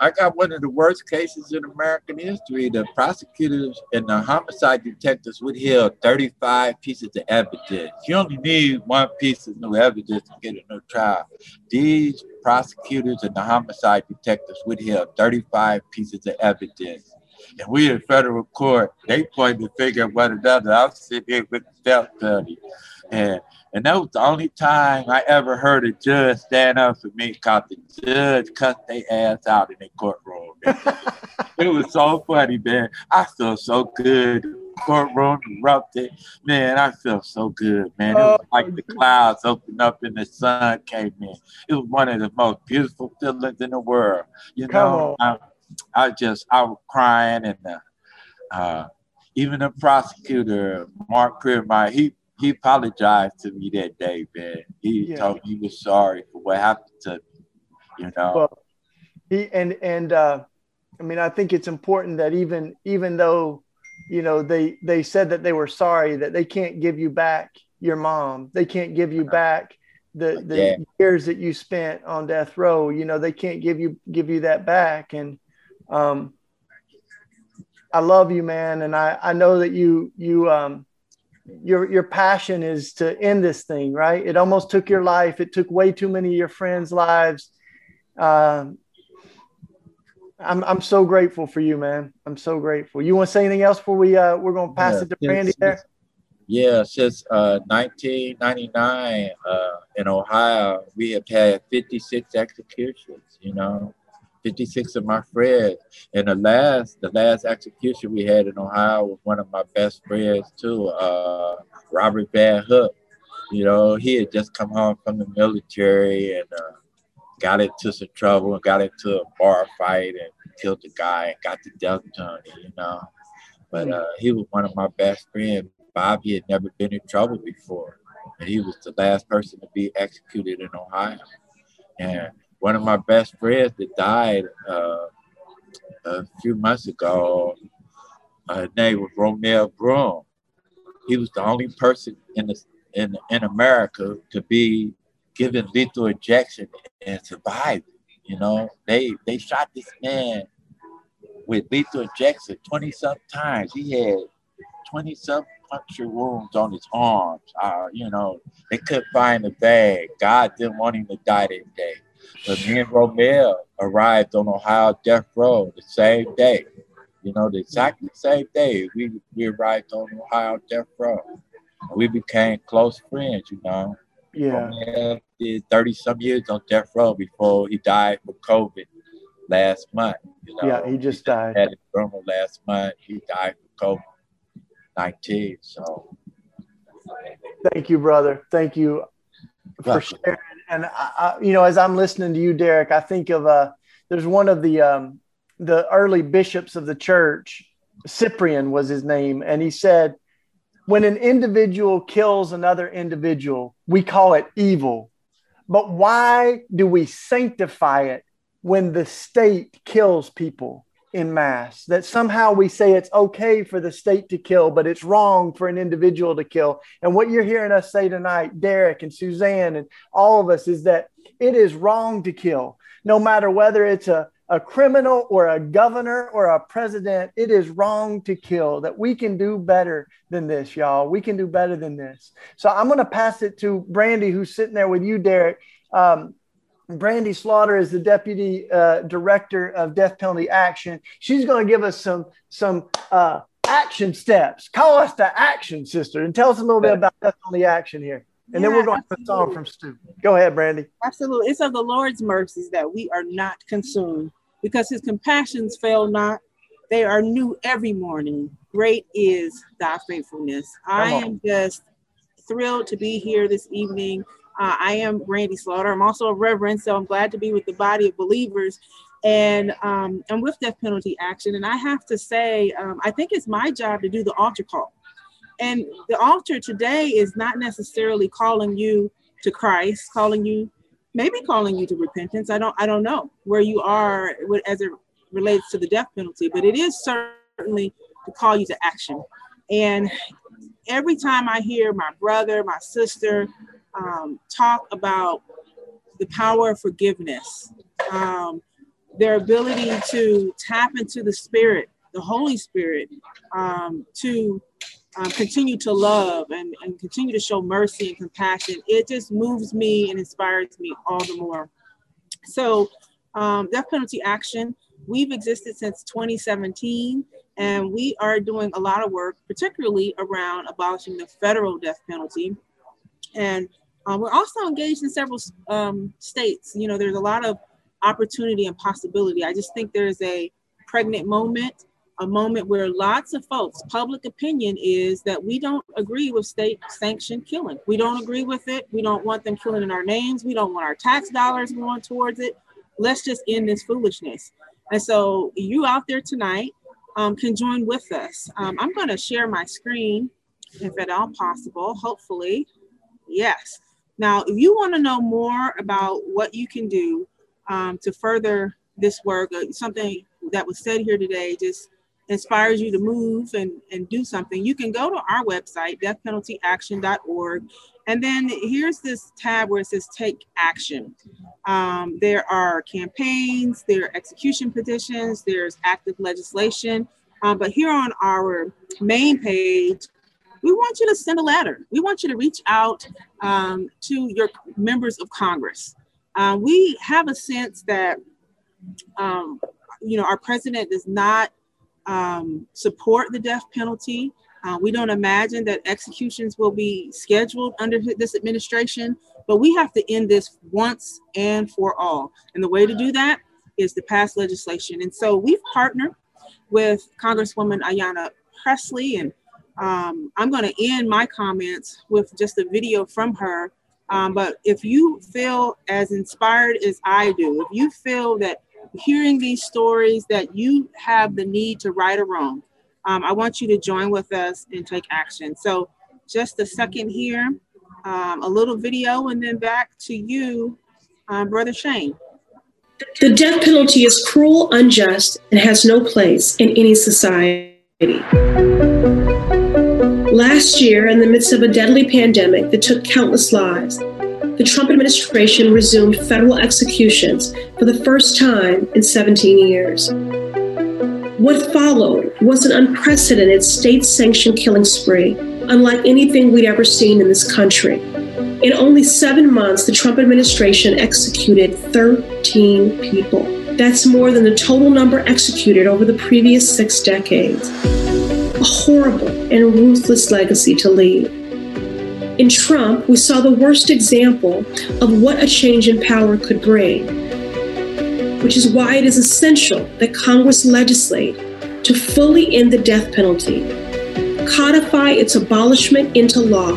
I got one of the worst cases in American history. The prosecutors and the homicide detectives withheld 35 pieces of evidence. You only need one piece of new evidence to get a new trial. These prosecutors and the homicide detectives withheld 35 pieces of evidence. And we in federal court, they pointed the finger at one another. I was sitting here with the death penalty. And and that was the only time I ever heard a judge stand up for me because the judge cut their ass out in the courtroom. it was so funny, man. I felt so good. The courtroom erupted. Man, I felt so good, man. It was like the clouds opened up and the sun came in. It was one of the most beautiful feelings in the world. You know, I, I just, I was crying and uh, uh, even the prosecutor, Mark Crearmeyer, he he apologized to me that day, man. He Yeah. told me he was sorry for what happened to me. You know, Well, he and and uh, I mean, I think it's important that even even though you know they they said that they were sorry that they can't give you back your mom, they can't give you back the the Yeah. years that you spent on death row. You know, they can't give you give you that back. And um, I love you, man, and I I know that you you um your your passion is to end this thing, right? It almost took your life. It took way too many of your friends' lives. Um, I'm I'm so grateful for you, man. I'm so grateful. You want to say anything else before we uh we're gonna pass Yeah, it to yes, Brandy there? Yeah, since uh, 1999 uh, in Ohio, we have had 56 executions. You know, 56 of my friends, and the last, the last execution we had in Ohio was one of my best friends too, uh, Robert Van Hook. You know, he had just come home from the military and uh, got into some trouble and got into a bar fight and killed a guy and got the death penalty. You know, but uh, he was one of my best friends. Bobby had never been in trouble before, and he was the last person to be executed in Ohio. And one of my best friends that died uh, a few months ago, his name was Romeo Broom. He was the only person in the in in America to be given lethal injection and survive. You know, they they shot this man with lethal injection 20 some times. He had 20 some puncture wounds on his arms. Uh, you know, they couldn't find the bag. God didn't want him to die that day. But me and Romeo arrived on Ohio Death Row the same day. You know, the exactly same day we, we arrived on Ohio Death Row. We became close friends, you know. Yeah. Romeo did 30 some years on death row before he died from COVID last month. You know, Yeah, he just died. had his funeral last month. He died from COVID 19. So Thank you, brother. Thank you for sharing. And I, I, you know, as I'm listening to you, Derrick, I think of uh, there's one of the um, the early bishops of the church. Cyprian was his name, and he said, "When an individual kills another individual, we call it evil. But why do we sanctify it when the state kills people?" In mass that somehow we say it's okay for the state to kill but it's wrong for an individual to kill and what you're hearing us say tonight, Derrick and SueZann and all of us, is that it is wrong to kill, no matter whether it's a, a criminal or a governor or a president. It is wrong to kill, that we can do better than this, y'all. We can do better than this. So I'm going to pass it to Brandy, who's sitting there with you, Derrick. Um, Brandy Slaughter is the deputy uh, director of death penalty action. She's going to give us some some uh, action steps. Call us to action, sister, and tell us a little bit about death penalty action here. And then we're going to have a song from Stu. Go ahead, Brandy. Absolutely. It's of the Lord's mercies that we are not consumed because his compassions fail not. They are new every morning. Great is thy faithfulness. I am just thrilled to be here this evening. Uh, I am Brandy Slaughter. I'm also a reverend, so I'm glad to be with the body of believers and um, and with death penalty action. And I have to say, um, I think it's my job to do the altar call. And the altar today is not necessarily calling you to Christ, calling you, maybe calling you to repentance. I don't, I don't know where you are as it relates to the death penalty, but it is certainly to call you to action. And every time I hear my brother, my sister um, talk about the power of forgiveness, um, their ability to tap into the Spirit, the Holy Spirit, um, to um, continue to love and, and continue to show mercy and compassion, it just moves me and inspires me all the more. So, um, death penalty action, we've existed since 2017, and we are doing a lot of work, particularly around abolishing the federal death penalty. And um, we're also engaged in several um, states. You know, there's a lot of opportunity and possibility. I just think there's a pregnant moment, a moment where lots of folks, public opinion is that we don't agree with state sanctioned killing. We don't agree with it. We don't want them killing in our names. We don't want our tax dollars going towards it. Let's just end this foolishness. And so you out there tonight um, can join with us. Um, I'm going to share my screen if at all possible, hopefully. Yes. Now, if you want to know more about what you can do um, to further this work, uh, something that was said here today just inspires you to move and, and do something, you can go to our website, deathpenaltyaction.org. And then here's this tab where it says take action. Um, there are campaigns, there are execution petitions, there's active legislation. Um, but here on our main page, we want you to send a letter. We want you to reach out um, to your members of Congress. Uh, we have a sense that, um, you know, our president does not um, support the death penalty. Uh, we don't imagine that executions will be scheduled under this administration, but we have to end this once and for all. And the way to do that is to pass legislation. And so we've partnered with Congresswoman Ayanna Pressley and um, I'm going to end my comments with just a video from her. Um, but if you feel as inspired as I do, if you feel that hearing these stories that you have the need to right a wrong, um, I want you to join with us and take action. So just a second here, um, a little video, and then back to you, um, Brother Shane. The death penalty is cruel, unjust, and has no place in any society. Last year, in the midst of a deadly pandemic that took countless lives, the Trump administration resumed federal executions for the first time in 17 years. What followed was an unprecedented state sanctioned killing spree, unlike anything we'd ever seen in this country. In only seven months, the Trump administration executed 13 people. That's more than the total number executed over the previous six decades. A horrible and ruthless legacy to leave. In Trump, we saw the worst example of what a change in power could bring which is why it is essential that Congress legislate to fully end the death penalty, codify its abolishment into law,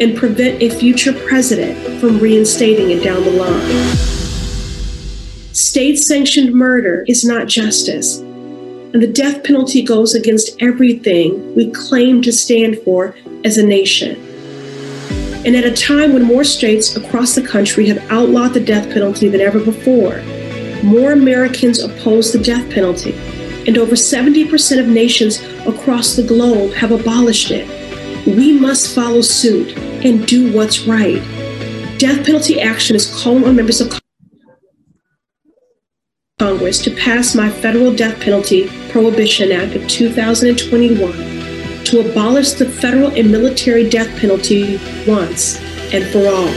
and prevent a future president from reinstating it down the line. State sanctioned murder is not justice, and the death penalty goes against everything we claim to stand for as a nation. And at a time when more states across the country have outlawed the death penalty than ever before, more Americans oppose the death penalty, and over 70% of nations across the globe have abolished it. We must follow suit and do what's right. Death Penalty Action is calling on members of Congress to pass my Federal Death Penalty Prohibition Act of 2021 to abolish the federal and military death penalty once and for all.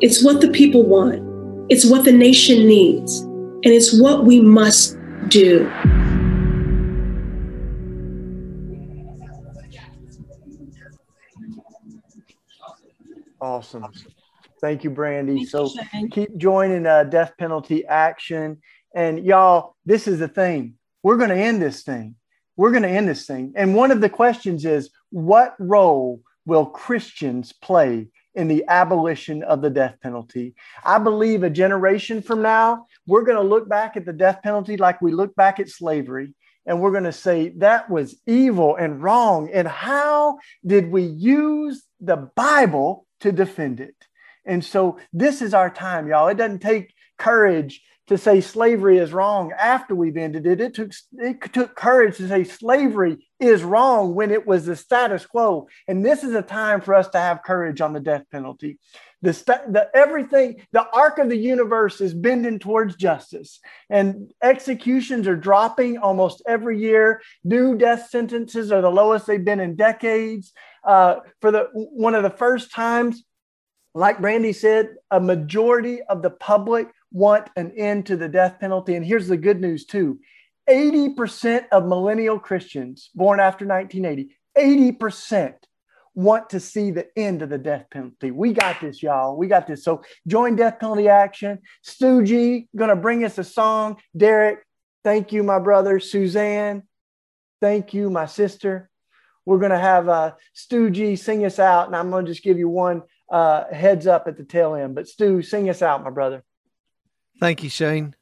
It's what the people want, it's what the nation needs, and it's what we must do. Awesome. Thank you, Brandy. so keep joining uh, death penalty action. And y'all, this is the thing. We're going to end this thing. We're going to end this thing. And one of the questions is what role will Christians play in the abolition of the death penalty. I believe a generation from now, we're going to look back at the death penalty like we look back at slavery. And we're going to say that was evil and wrong. And how did we use the Bible to defend it? And so this is our time, y'all. It doesn't take courage to say slavery is wrong after we've ended it. It took, it took courage to say slavery is wrong when it was the status quo. And this is a time for us to have courage on the death penalty. The, the everything, the arc of the universe is bending towards justice, and executions are dropping almost every year. New death sentences are the lowest they've been in decades. Uh, for the one of the first times, like Brandy said, a majority of the public want an end to the death penalty. And here's the good news, too 80% of millennial Christians born after 1980, 80% want to see the end of the death penalty. We got this, y'all. We got this. So join Death Penalty Action. Stu G going to bring us a song. Derrick, thank you, my brother. SueZann, thank you, my sister. We're to have uh, sing us out, and I'm to just give you one uh, heads up at the tail end. But Stu, sing us out, my brother. Thank you, Shane.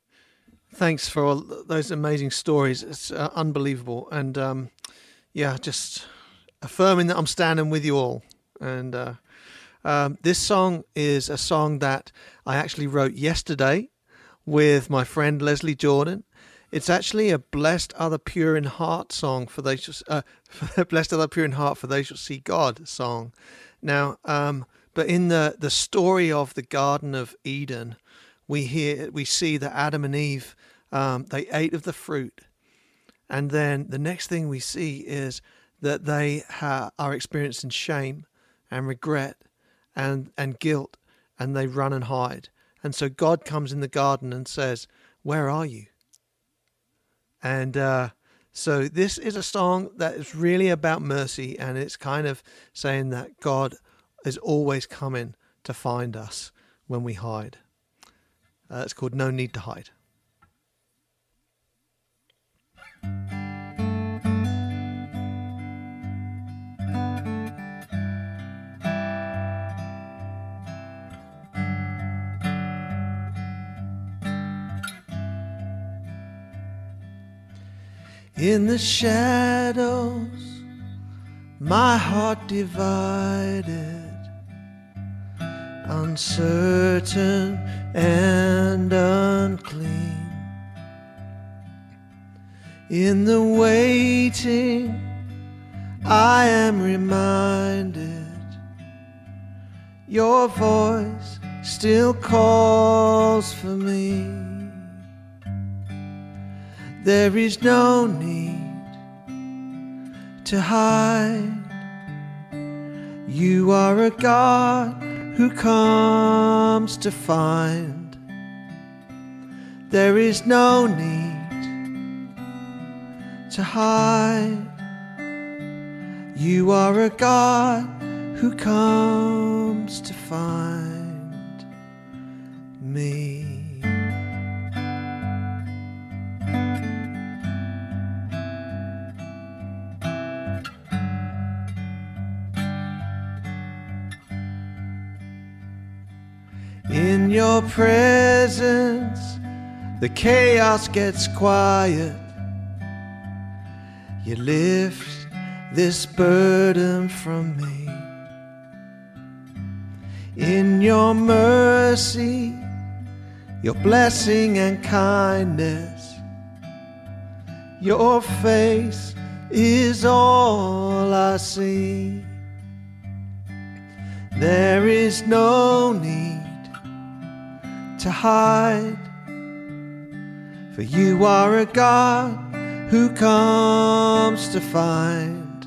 Thanks for all those amazing stories. It's uh, unbelievable, and um, yeah, just affirming that I'm standing with you all. And uh, um, this song is a song that I actually wrote yesterday with my friend Leslie Jordan. It's actually a blessed other pure in heart song for they those uh, blessed other pure in heart for those who see God song. Now, um, but in the the story of the Garden of Eden, we hear we see that Adam and Eve um, they ate of the fruit. And then the next thing we see is that they ha- are experiencing shame and regret and, and guilt, and they run and hide. And so God comes in the garden and says, Where are you? And uh, so this is a song that is really about mercy, and it's kind of saying that God is always coming to find us when we hide. Uh, it's called No Need to Hide. In the shadows, my heart divided, uncertain and unclean. In the waiting, I am reminded your voice still calls for me. There is no need to hide. You are a God who comes to find. There is no need to hide. You are a God who comes to find me. Your presence, the chaos gets quiet. You lift this burden from me. In your mercy, your blessing and kindness, your face is all I see. There is no need to hide. For you are a God who comes to find.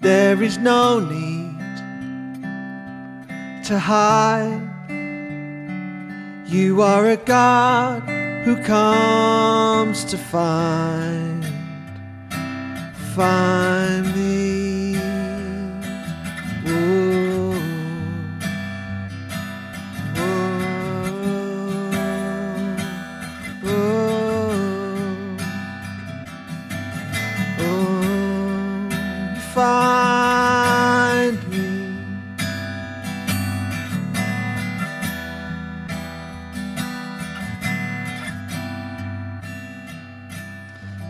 There is no need to hide. You are a God who comes to find. Find me. Find me.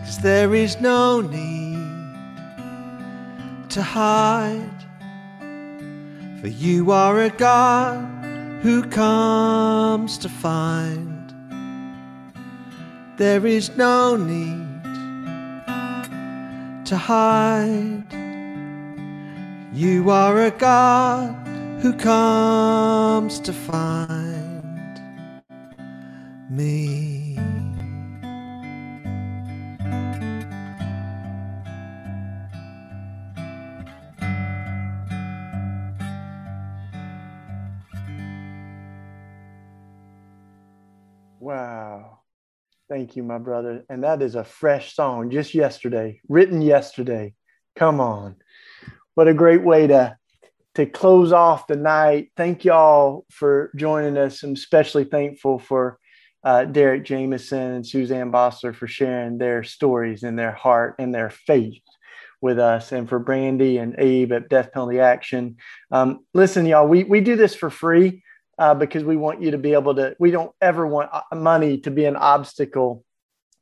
Cause there is no need to hide, for you are a God who comes to find. There is no need to hide. You are a God who comes to find me. Wow. Thank you, my brother. And that is a fresh song just yesterday, written yesterday. Come on. What a great way to to close off the night. Thank y'all for joining us. I'm especially thankful for uh, Derrick Jamison and SueZann Bosler for sharing their stories and their heart and their faith with us, and for Brandy and Abe at Death Penalty Action. Um, listen, y'all, we, we do this for free uh, because we want you to be able to, we don't ever want uh, money to be an obstacle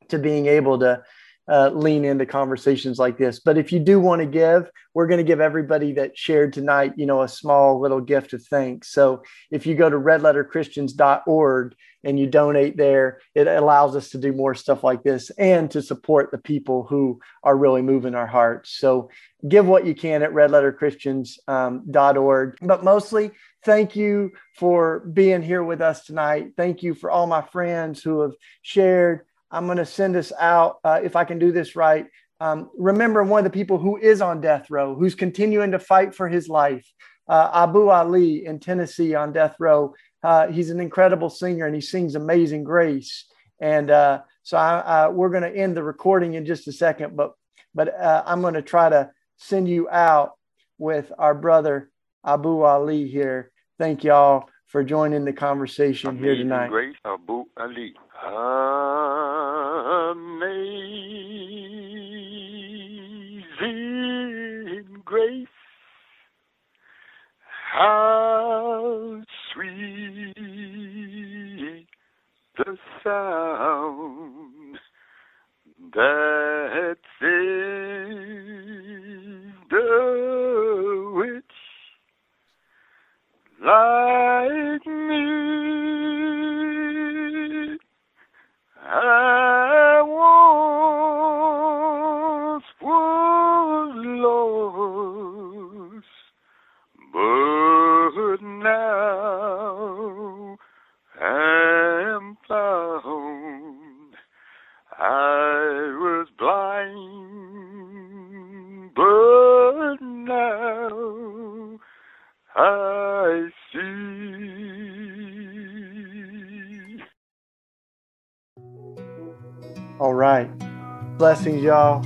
to being able to uh, lean into conversations like this. But if you do want to give, we're going to give everybody that shared tonight, you know, a small little gift of thanks. So if you go to redletterchristians.org and you donate there, it allows us to do more stuff like this and to support the people who are really moving our hearts. So give what you can at redletterchristians.org. Um, but mostly, thank you for being here with us tonight. Thank you for all my friends who have shared I'm going to send us out uh, if I can do this right. Um, remember one of the people who is on death row, who's continuing to fight for his life, uh, Abu Ali in Tennessee on death row. Uh, he's an incredible singer and he sings Amazing Grace. And uh, so I, we're going to end the recording in just a second, but but uh, I'm going to try to send you out with our brother Abu Ali here. Thank y'all for joining the conversation Amazing here tonight. Grace Abu Ali. Amazing grace, how sweet the sound that saved a witch like me. I Blessings, y'all.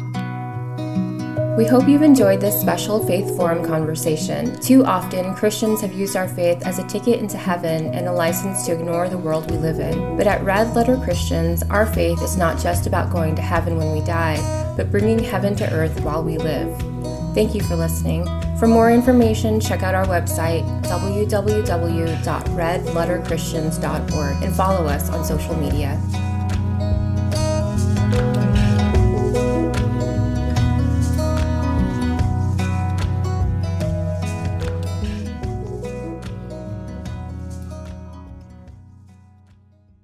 We hope you've enjoyed this special Faith Forum conversation. Too often, Christians have used our faith as a ticket into heaven and a license to ignore the world we live in. But at Red Letter Christians, our faith is not just about going to heaven when we die, but bringing heaven to earth while we live. Thank you for listening. For more information, check out our website, www.redletterchristians.org, and follow us on social media.